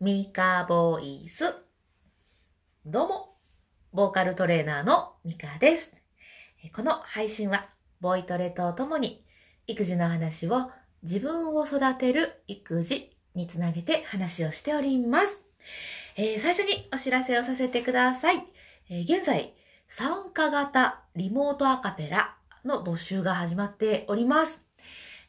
ミカボイス。どうも、ボーカルトレーナーのミカです。この配信は、ボイトレとともに、育児の話を自分を育てる育児につなげて話をしております。えー最初にお知らせをさせてください。えー現在、参加型リモートアカペラの募集が始まっております。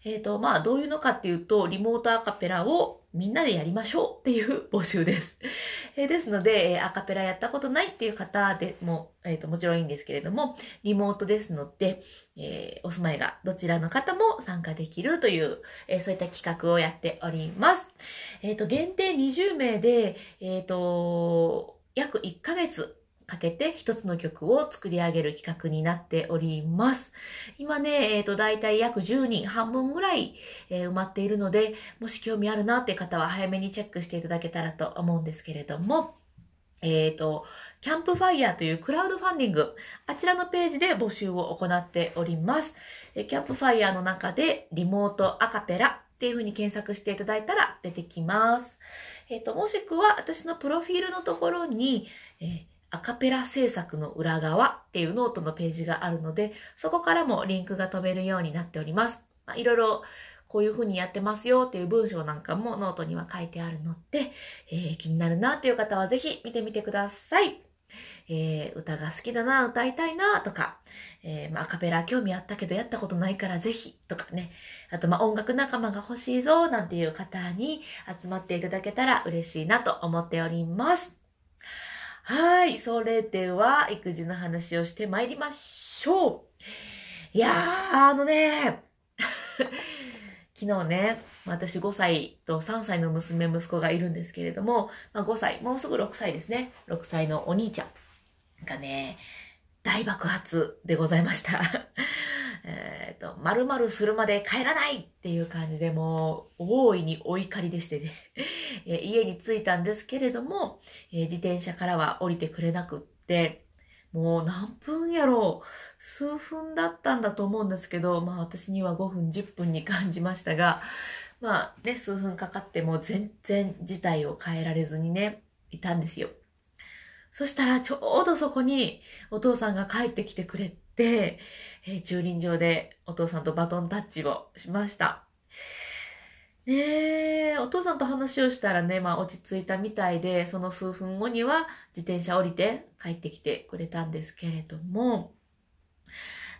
えっ、と、まあ、どういうのかっていうと、リモートアカペラをみんなでやりましょうっていう募集です。えーですので、えーアカペラやったことないっていう方でも、えっ、と、もちろんいいんですけれども、リモートですので、えーお住まいがどちらの方も参加できるという、えーそういった企画をやっております。えっ、と、限定20名で、えっ、と、約1ヶ月かけて一つの曲を作り上げる企画になっております。今ね、えっ、と、だいたい約10人、半分ぐらい、えー埋まっているので、もし興味あるなって方は早めにチェックしていただけたらと思うんですけれども、えっ、と、キャンプファイヤーというクラウドファンディング、あちらのページで募集を行っております。えキャンプファイヤーの中でリモートアカペラっていう風に検索していただいたら出てきます。えっ、と、もしくは私のプロフィールのところに、えーアカペラ制作の裏側っていうノートのページがあるので、そこからもリンクが飛べるようになっております。まあ、いろいろこういう風にやってますよっていう文章なんかもノートには書いてあるので、えー気になるなっていう方はぜひ見てみてください。えー歌が好きだな、歌いたいなとか、えーまあ、アカペラ興味あったけどやったことないからぜひとかね、あとまあ音楽仲間が欲しいぞなんていう方に集まっていただけたら嬉しいなと思っております。はい。それでは、育児の話をしてまいりましょう。いやー、あのね、昨日ね、私5歳と3歳の娘、息子がいるんですけれども、まあ、5歳、もうすぐ6歳ですね。6歳のお兄ちゃんがね、大爆発でございました。えっと、〇〇するまで帰らないっていう感じでもう、大いにお怒りでしてね、え家に着いたんですけれども、え自転車からは降りてくれなくって、もう何分やろう、数分だったんだと思うんですけど、まあ私には5分、10分に感じましたが、まあね、数分かかっても全然事態を変えられずにね、いたんですよ。そしたらちょうどそこにお父さんが帰ってきてくれて、えー駐輪場でお父さんとバトンタッチをしました。ねえ、お父さんと話をしたらね、まあ落ち着いたみたいで、その数分後には自転車降りて帰ってきてくれたんですけれども、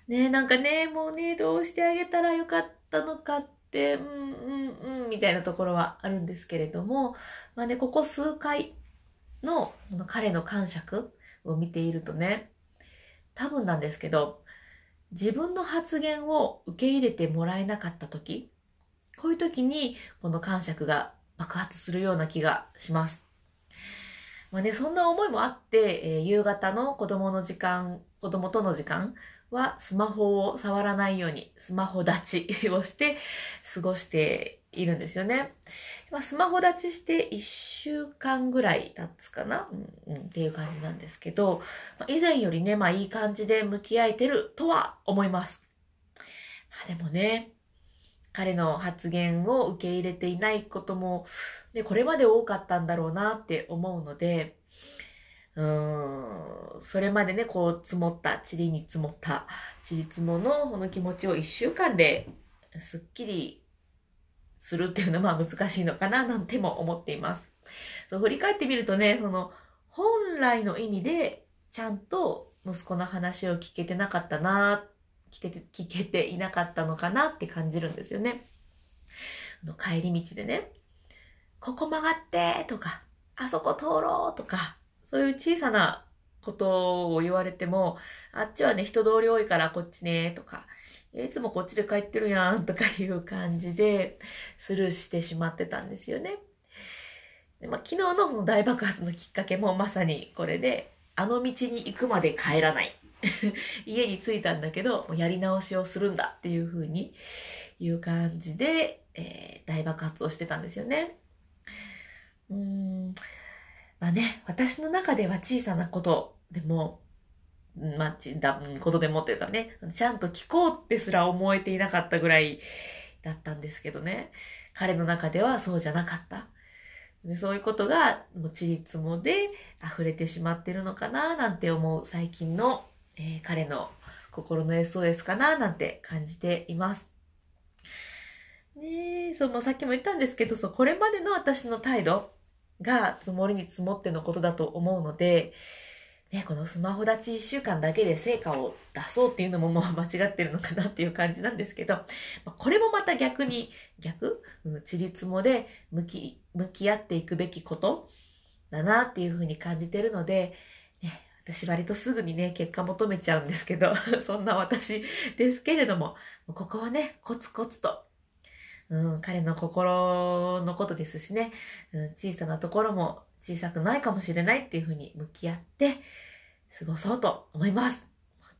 ね、なんかね、もうね、どうしてあげたらよかったのかって、うんうんうん、みたいなところはあるんですけれども、まあね、ここ数回のの彼の感触を見ているとね、多分なんですけど、自分の発言を受け入れてもらえなかった時、こういう時にこの感触が爆発するような気がします。まあね、そんな思いもあって、えー夕方の子供の時間、子供との時間はスマホを触らないようにスマホ立ちをして 過ごしているんですよね。まあ、スマホ立ちして1週間ぐらい経つかな、うんうん、っていう感じなんですけど、まあ以前よりね、まあいい感じで向き合えてるとは思います。まあ、でもね、彼の発言を受け入れていないことも、ね、これまで多かったんだろうなって思うので、うーん、それまでね、こう積もった、塵に積もった、塵積ものこの気持ちを一週間ですっきりするっていうのは難しいのかななんても思っています。そう振り返ってみるとね、その本来の意味でちゃんと息子の話を聞けてなかったな、聞けて聞けていなかったのかなって感じるんですよね。の帰り道でね、ここ曲がってとか、あそこ通ろうとか、そういう小さなことを言われても、あっちはね、人通り多いからこっちねとか、いつもこっちで帰ってるやんとかいう感じでスルーしてしまってたんですよね。でまあ、昨日のの大爆発のきっかけもまさにこれで、あの道に行くまで帰らない。家に着いたんだけど、やり直しをするんだっていう風にいう感じで、えー大爆発をしてたんですよね。うーん。まあね、私の中では小さなことでも、まあ、ちだことでもというかね、ちゃんと聞こうってすら思えていなかったぐらいだったんですけどね。彼の中ではそうじゃなかった。そういうことが、もうちりつもで溢れてしまってるのかな、なんて思う最近の、えー、彼の心の SOS かな、なんて感じています。ねえ、そう、もうさっきも言ったんですけど、そう、これまでの私の態度が積もりに積もってのことだと思うので、ね、このスマホ立ち1週間だけで成果を出そうっていうのももう 間違ってるのかなっていう感じなんですけど、これもまた逆に、逆？うん、ちりつもで向き、向き合っていくべきこと？だなっていうふうに感じてるので、私割とすぐにね、結果求めちゃうんですけど、そんな私ですけれども、ここはね、コツコツと、うん、彼の心のことですしね、うん、小さなところも小さくないかもしれないっていうふうに向き合って過ごそうと思います。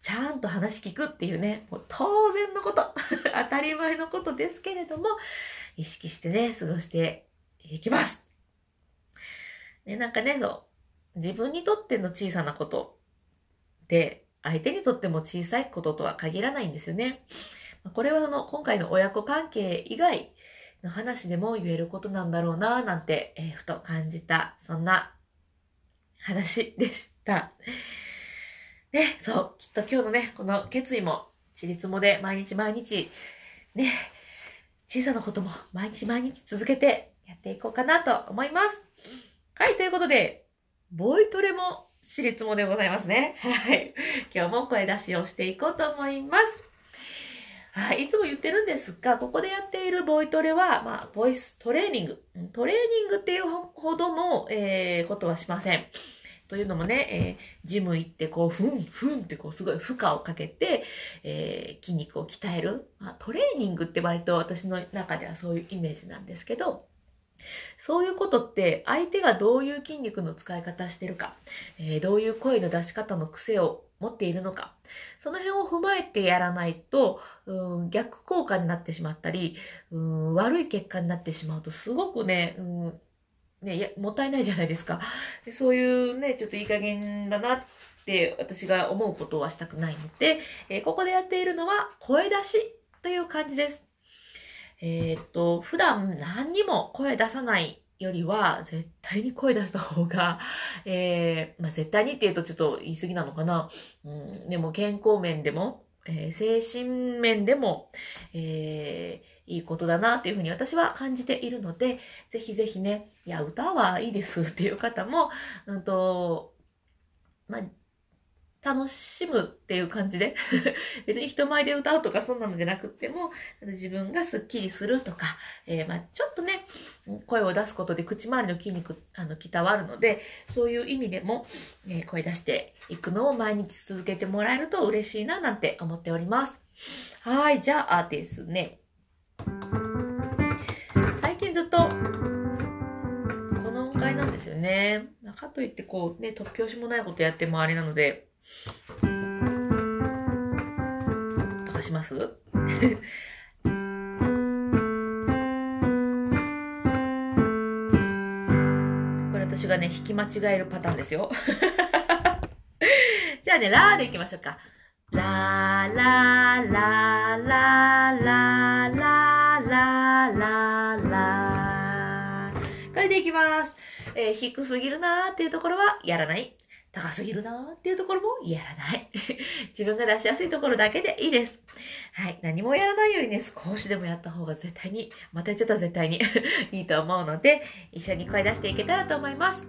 ちゃんと話聞くっていうね、もう当然のこと、当たり前のことですけれども、意識してね、過ごしていきます。ね、なんかね、そう、自分にとっての小さなことで、相手にとっても小さいこととは限らないんですよね。これはあの、今回の親子関係以外の話でも言えることなんだろうなぁなんて、えー、ふと感じた、そんな話でした。ね、そう、きっと今日のね、この決意も、ちりつもで毎日毎日、ね、小さなことも毎日毎日続けてやっていこうかなと思います。はい、ということで、ボイトレも私立もでございますね。はい。今日も声出しをしていこうと思います。はい、いつも言ってるんですが、ここでやっているボイトレは、まあ、ボイストレーニング。トレーニングっていうほどの、えー、ことはしません。というのもね、えー、ジム行ってこう、ふん、ふんってこう、すごい負荷をかけて、えー、筋肉を鍛える。まあ、トレーニングって割と私の中ではそういうイメージなんですけど、そういうことって相手がどういう筋肉の使い方してるか、えー、どういう声の出し方の癖を持っているのか、その辺を踏まえてやらないと、うん、逆効果になってしまったり、うん、悪い結果になってしまうとすごくね、うんねい、や、もったいないじゃないですか。でそういうね、ちょっといい加減だなって私が思うことはしたくないので、えー、ここでやっているのは声出しという感じです。えー、っと、普段何にも声出さないよりは、絶対に声出した方が、えー、まあ、絶対にって言うとちょっと言い過ぎなのかな。うん、でも健康面でも、えー、精神面でも、えー、いいことだなっていうふうに私は感じているので、ぜひぜひね、いや、歌はいいですっていう方も、うんと、まあ、楽しむっていう感じで 別に人前で歌うとかそんなのじゃなくても、自分がスッキリするとか、えー、まあちょっとね、声を出すことで口周りの筋肉、あの、鍛わるので、そういう意味でも、えー、声出していくのを毎日続けてもらえると嬉しいななんて思っております。はい、じゃあですね。最近ずっと、この音階なんですよね。かといってこうね、突拍子もないことやってもあれなので、とかします？これ私がね、弾き間違えるパターンですよ。じゃあね、ラーでいきましょうか。ラーラーラーラーラーラーラーラーラーこれでいきます。えー、低すぎるなーっていうところはやらない。高すぎるなーっていうところもやらない。自分が出しやすいところだけでいいです。はい。何もやらないよりね、少しでもやった方が絶対に、またやっちゃった絶対に いいと思うので、一緒に声出していけたらと思います。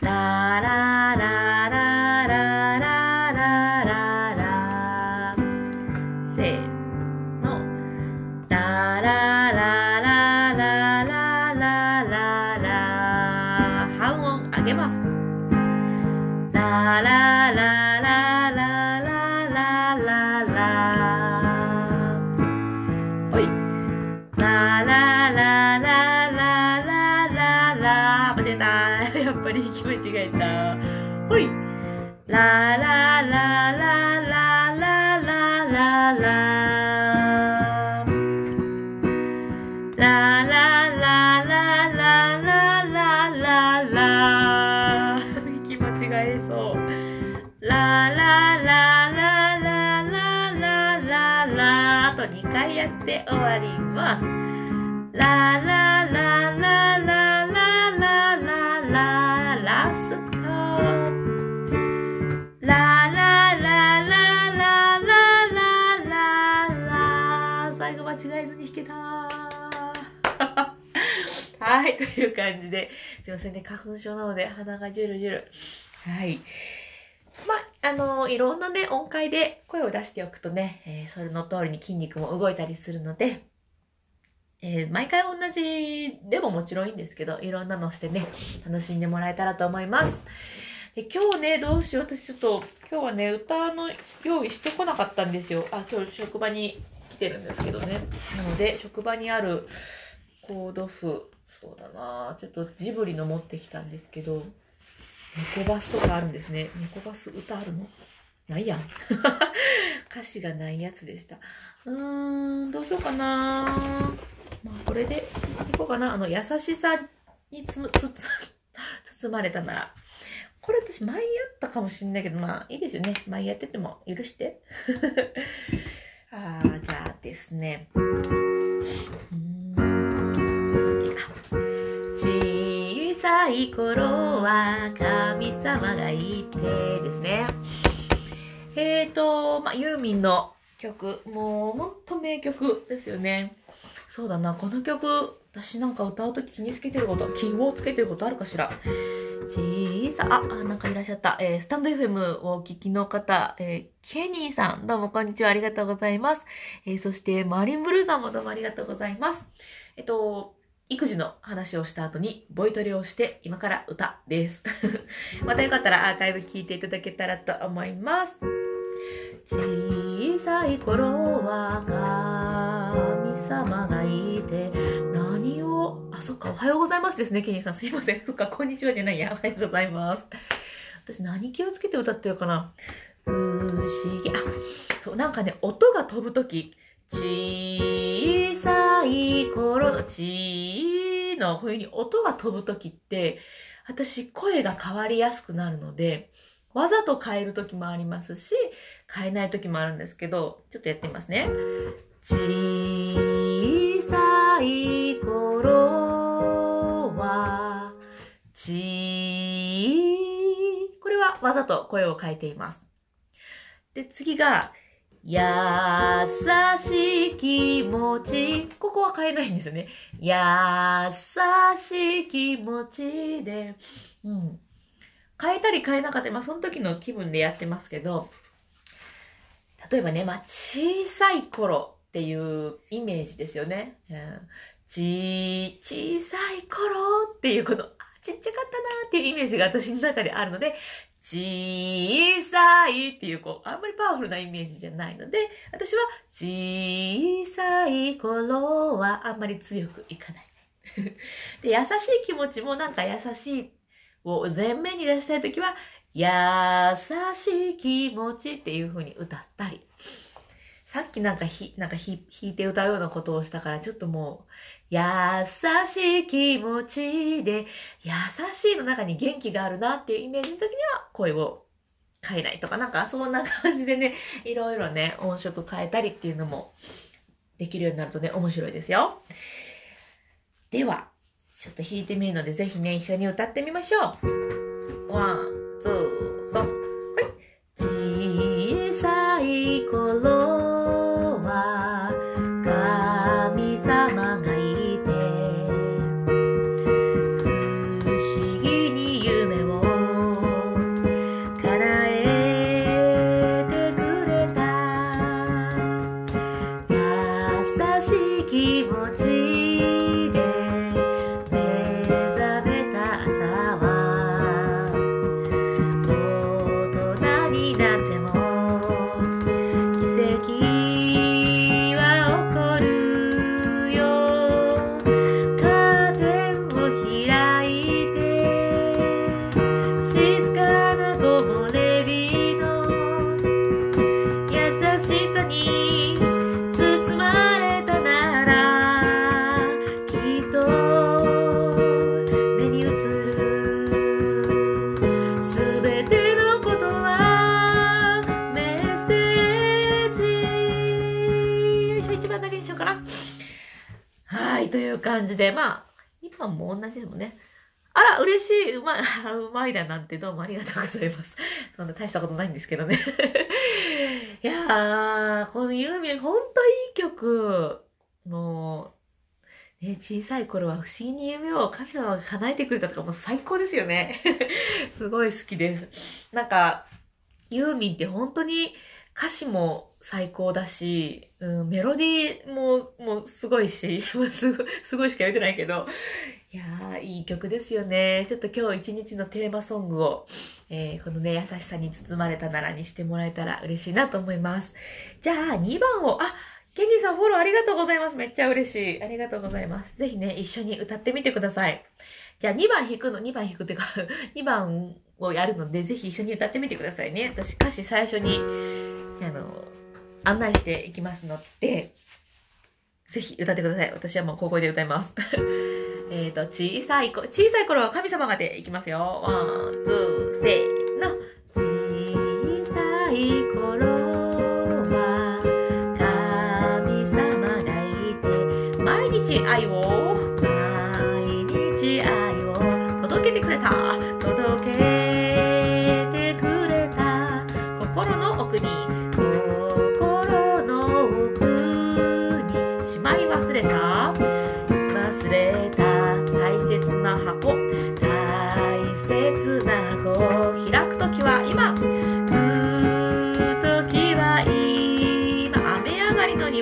ラララララララララせーの。ララララララララララララほい。ララララララララ。間違えた。やっぱり気持ちがいた。ほい。ラララララ。で終わります。ララララララララララスラララララララララ最後間違えずに弾けたはい、という感じで。すいませんね、花粉症なので鼻がジュルジュル。はい。まあ、あの、いろんなね、音階で声を出しておくとね、えー、それの通りに筋肉も動いたりするので、えー、毎回同じでももちろんいいんですけど、いろんなのしてね、楽しんでもらえたらと思います。で今日ね、どうしよう。私ちょっと、今日はね、歌の用意してこなかったんですよ。あ、今日職場に来てるんですけどね。なので、職場にあるコード譜、そうだなちょっとジブリの持ってきたんですけど、猫バスとかあるんですね。猫バス歌あるの？ないやん。歌詞がないやつでした。うーん、どうしようかなまあ、これでいこうかな。あの、優しさにつむ、つつ、包まれたなら。これ私前やったかもしんないけど、まあいいですよね。前やってても許して。あー、じゃあですね。小さい頃は神様がいてですね。えーと、まあ、ユーミンの曲、もうほんと名曲ですよね。そうだな、この曲、私なんか歌うとき気につけてること、気をつけてることあるかしら？小さ、あ、あ、なんかいらっしゃった。えー、スタンド FM をお聞きの方、えー、ケニーさん、どうもこんにちは、ありがとうございます。えー、そして、マリンブルーさんもどうもありがとうございます。えっと、育児の話をした後に、ボイトレをして、今から歌です。またよかったらアーカイブ聞いていただけたらと思います。小さい頃は神様がいて、何を、あ、そっか、おはようございますですね、ケニーさん。すいません。そっか、こんにちはじゃないや。おはようございます。私何気をつけて歌ってるかな不思議。あ、そう、なんかね、音が飛ぶとき、小さいい頃のちーの冬に音が飛ぶときって、私声が変わりやすくなるので、わざと変えるときもありますし、変えないときもあるんですけど、ちょっとやってみますね。小さい頃は、ちーこれはわざと声を変えています。で、次が、優しい気持ち。ここは変えないんですよね。優しい気持ちで。うん。変えたり変えなかったり、まあその時の気分でやってますけど、例えばね、まあ小さい頃っていうイメージですよね。うん、ち、小さい頃っていうこと、あ、ちっちゃかったなっていうイメージが私の中であるので、小さいっていう、こう、あんまりパワフルなイメージじゃないので、私は小さい頃はあんまり強くいかない。で、優しい気持ちもなんか優しいを前面に出したいときは、優しい気持ちっていう風に歌ったり。さっきなんかひ、なんかひ、弾いて歌うようなことをしたから、ちょっともう、優しい気持ちで、優しいの中に元気があるなっていうイメージの時には、声を変えないとか、なんかそんな感じでね、いろいろね、音色変えたりっていうのもできるようになるとね、面白いですよ。では、ちょっと弾いてみるので、ぜひね、一緒に歌ってみましょう。 one, two, さん。という感じで、まあ、今も同じでもね。あら、嬉しい、うまい、うまいだなんてどうもありがとうございます。そんな大したことないんですけどね。いやー、このユーミンほんといい曲。もう、ね、小さい頃は不思議に夢を神様が叶えてくれたとかも最高ですよね。すごい好きです。なんか、ユーミンって本当に歌詞も最高だし、うん、メロディーも、もうすごいし、すごい、すごいしか言ってないけど、いやー、いい曲ですよね。ちょっと今日一日のテーマソングを、えー、このね、優しさに包まれたならにしてもらえたら嬉しいなと思います。じゃあ、2番を、あ、ケンディさんフォローありがとうございます。めっちゃ嬉しい。ありがとうございます。ぜひね、一緒に歌ってみてください。じゃあ2番弾くの、2番弾くってか 2番をやるので、ぜひ一緒に歌ってみてくださいね。私歌詞最初に、あの、案内していきますので、ぜひ歌ってください。私はもう高校で歌います。えっと、小さい子、小さい頃は神様がでいきますよ。 one, two, せーの。小さい頃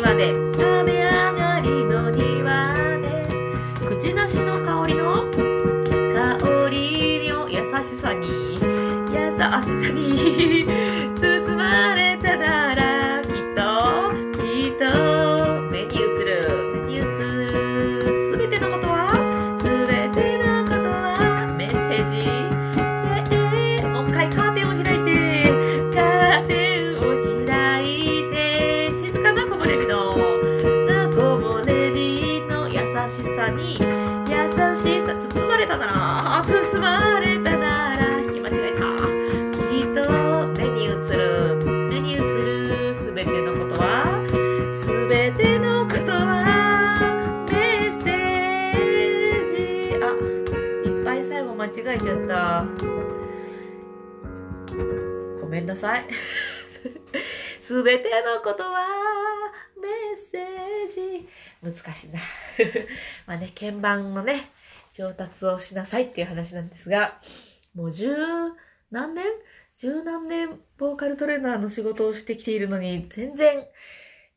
上がりの庭で。んなさい。すべてのことはメッセージ。難しいな。まあね、鍵盤のね、上達をしなさいっていう話なんですが、もう十何年？十何年ボーカルトレーナーの仕事をしてきているのに、全然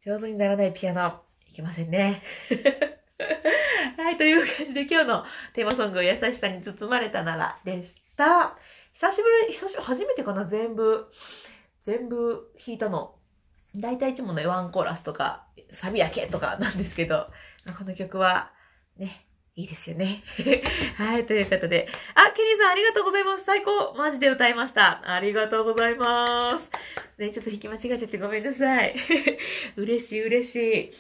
上手にならないピアノ、いけませんね。はい、という感じで今日のテーマソング、優しさに包まれたならでした。久しぶり、久しぶり、初めてかな、全部、全部弾いたの。大体いつものワンコーラスとか、サビだけとかなんですけど、この曲は、ね、いいですよね。はい、ということで。あ、ケニーさんありがとうございます。最高マジで歌いました。ありがとうございます。ね、ちょっと弾き間違えちゃってごめんなさい。嬉しい嬉しい。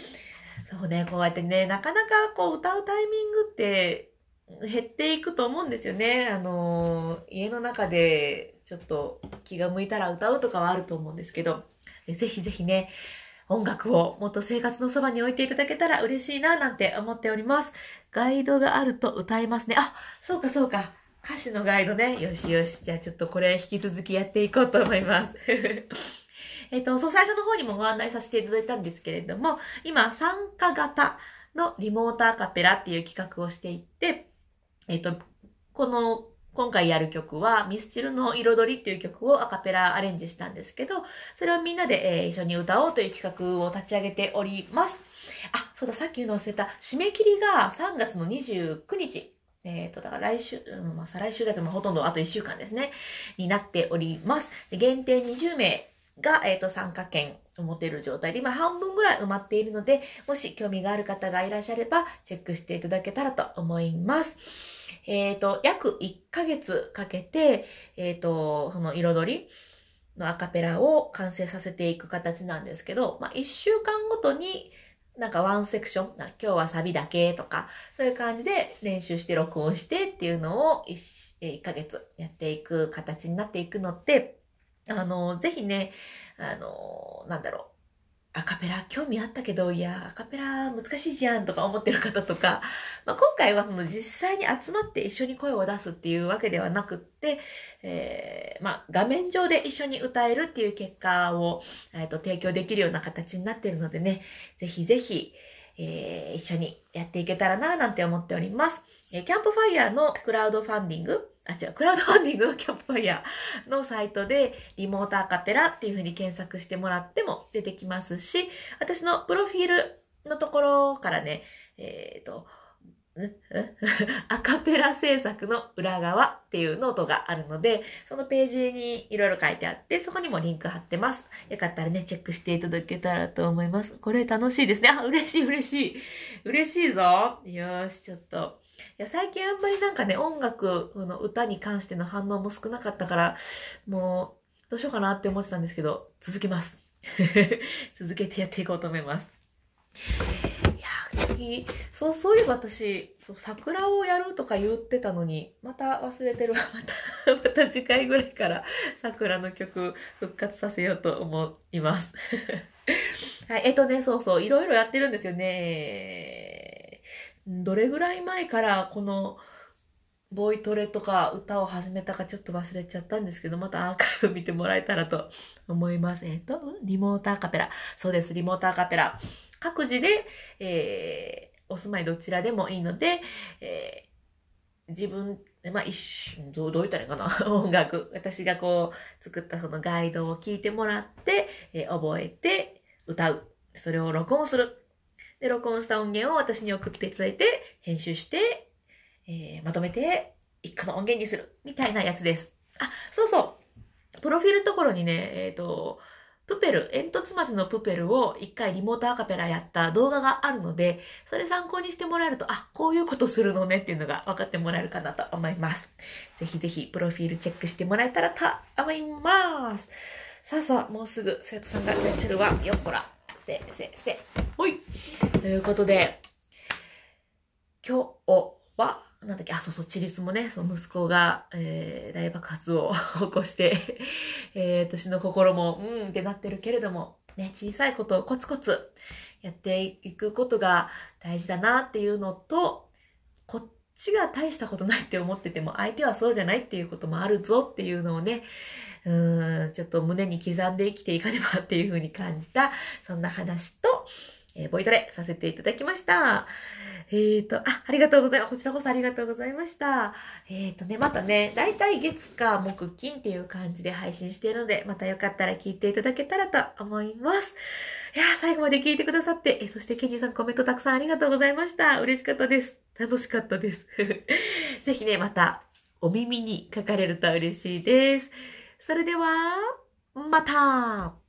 そうね、こうやってね、なかなかこう歌うタイミングって減っていくと思うんですよね。あの、家の中でちょっと気が向いたら歌うとかはあると思うんですけど、ぜひぜひね、音楽をもっと生活のそばに置いていただけたら嬉しいななんて思っております。ガイドがあると歌えますね。あ、そうかそうか。歌詞のガイドね。よしよし。じゃあちょっとこれ引き続きやっていこうと思います。えっと、そう、最初の方にもご案内させていただいたんですけれども、今、参加型のリモートアカペラっていう企画をしていて、えっと、この今回やる曲は、ミスチルの彩りっていう曲をアカペラアレンジしたんですけど、それをみんなで、えー、一緒に歌おうという企画を立ち上げております。あ、そうだ、さっき言うの忘れた。締め切りが3月の29日。えっ、ー、と、だから来週、うん、まあ、再来週だと、まあ、ほとんどあと1週間ですね。になっております。限定20名が、えっ、ー、と、参加券を持てる状態で、今半分ぐらい埋まっているので、もし興味がある方がいらっしゃれば、チェックしていただけたらと思います。えっ、ー、と、約1ヶ月かけて、えっ、ー、と、その彩りのアカペラを完成させていく形なんですけど、まあ、1週間ごとになんかワンセクション、今日はサビだけとか、そういう感じで練習して録音してっていうのを 1, 1ヶ月やっていく形になっていくので、あの、ぜひね、あの、なんだろう、アカペラ興味あったけど、いや、アカペラ難しいじゃんとか思ってる方とか、まあ、今回はその実際に集まって一緒に声を出すっていうわけではなくって、えー、まあ、画面上で一緒に歌えるっていう結果を、えーと、提供できるような形になってるのでね、ぜひぜひ、えー、一緒にやっていけたらな、なんて思っております。え、キャンプファイヤーのクラウドファンディング、あ、違う、クラウドファンディングのキャンプファイヤーのサイトで、リモートアカペラっていう風に検索してもらっても出てきますし、私のプロフィールのところからね、えっ、ー、と、アカ ペラ制作の裏側っていうノートがあるので、そのページにいろいろ書いてあって、そこにもリンク貼ってます。よかったらね、チェックしていただけたらと思います。これ楽しいですね。あ、嬉しい嬉しい。嬉しいぞ。よし、ちょっと。いや、最近あんまりなんかね、音楽の歌に関しての反応も少なかったから、もう、どうしようかなって思ってたんですけど、続けます。続けてやっていこうと思います。いや次、そう、そういえば私、桜をやるとか言ってたのに、また忘れてるわ。また、また次回ぐらいから桜の曲復活させようと思います。はい、えっとね、そうそう、いろいろやってるんですよね。どれぐらい前からこの、ボイトレとか歌を始めたかちょっと忘れちゃったんですけど、またアーカイブ見てもらえたらと思います。えっと、リモートアカペラ。そうです、リモートアカペラ。各自で、えー、お住まいどちらでもいいので、えー、自分、まあ、一瞬、どう、どう言ったらいいかな 音楽。私がこう、作ったそのガイドを聞いてもらって、えー、覚えて、歌う。それを録音する。で、録音した音源を私に送っていただいて、編集して、えー、まとめて、一個の音源にする。みたいなやつです。あ、そうそう。プロフィールところにね、えっ、ー、と、プペル、煙突町のプペルを一回リモートアカペラやった動画があるので、それ参考にしてもらえると、あ、こういうことするのねっていうのが分かってもらえるかなと思います。ぜひぜひ、プロフィールチェックしてもらえたらと思います。さあさあ、もうすぐ生徒さんがいらっしゃるわ。よっこら。せ、せ、せ。ほい。ということで、今日は、なんだっけ、あ、そうそう、チリスもね、その息子が、えー、大爆発を 起こしてえー、私の心も、うんってなってるけれども、ね、小さいことをコツコツやっていくことが大事だなっていうのと、こっちが大したことないって思ってても、相手はそうじゃないっていうこともあるぞっていうのをね、うーん、ちょっと胸に刻んで生きていかねばっていうふうに感じた、そんな話と、えー、ボイトレさせていただきました。えーと、あ、ありがとうございます。こちらこそありがとうございました。えーとね、またね、だいたい月か木金っていう感じで配信しているので、またよかったら聞いていただけたらと思います。いや、最後まで聞いてくださって、えそしてケニーさんコメントたくさんありがとうございました。嬉しかったです。楽しかったです。ぜひね、またお耳にかかれると嬉しいです。それでは、また。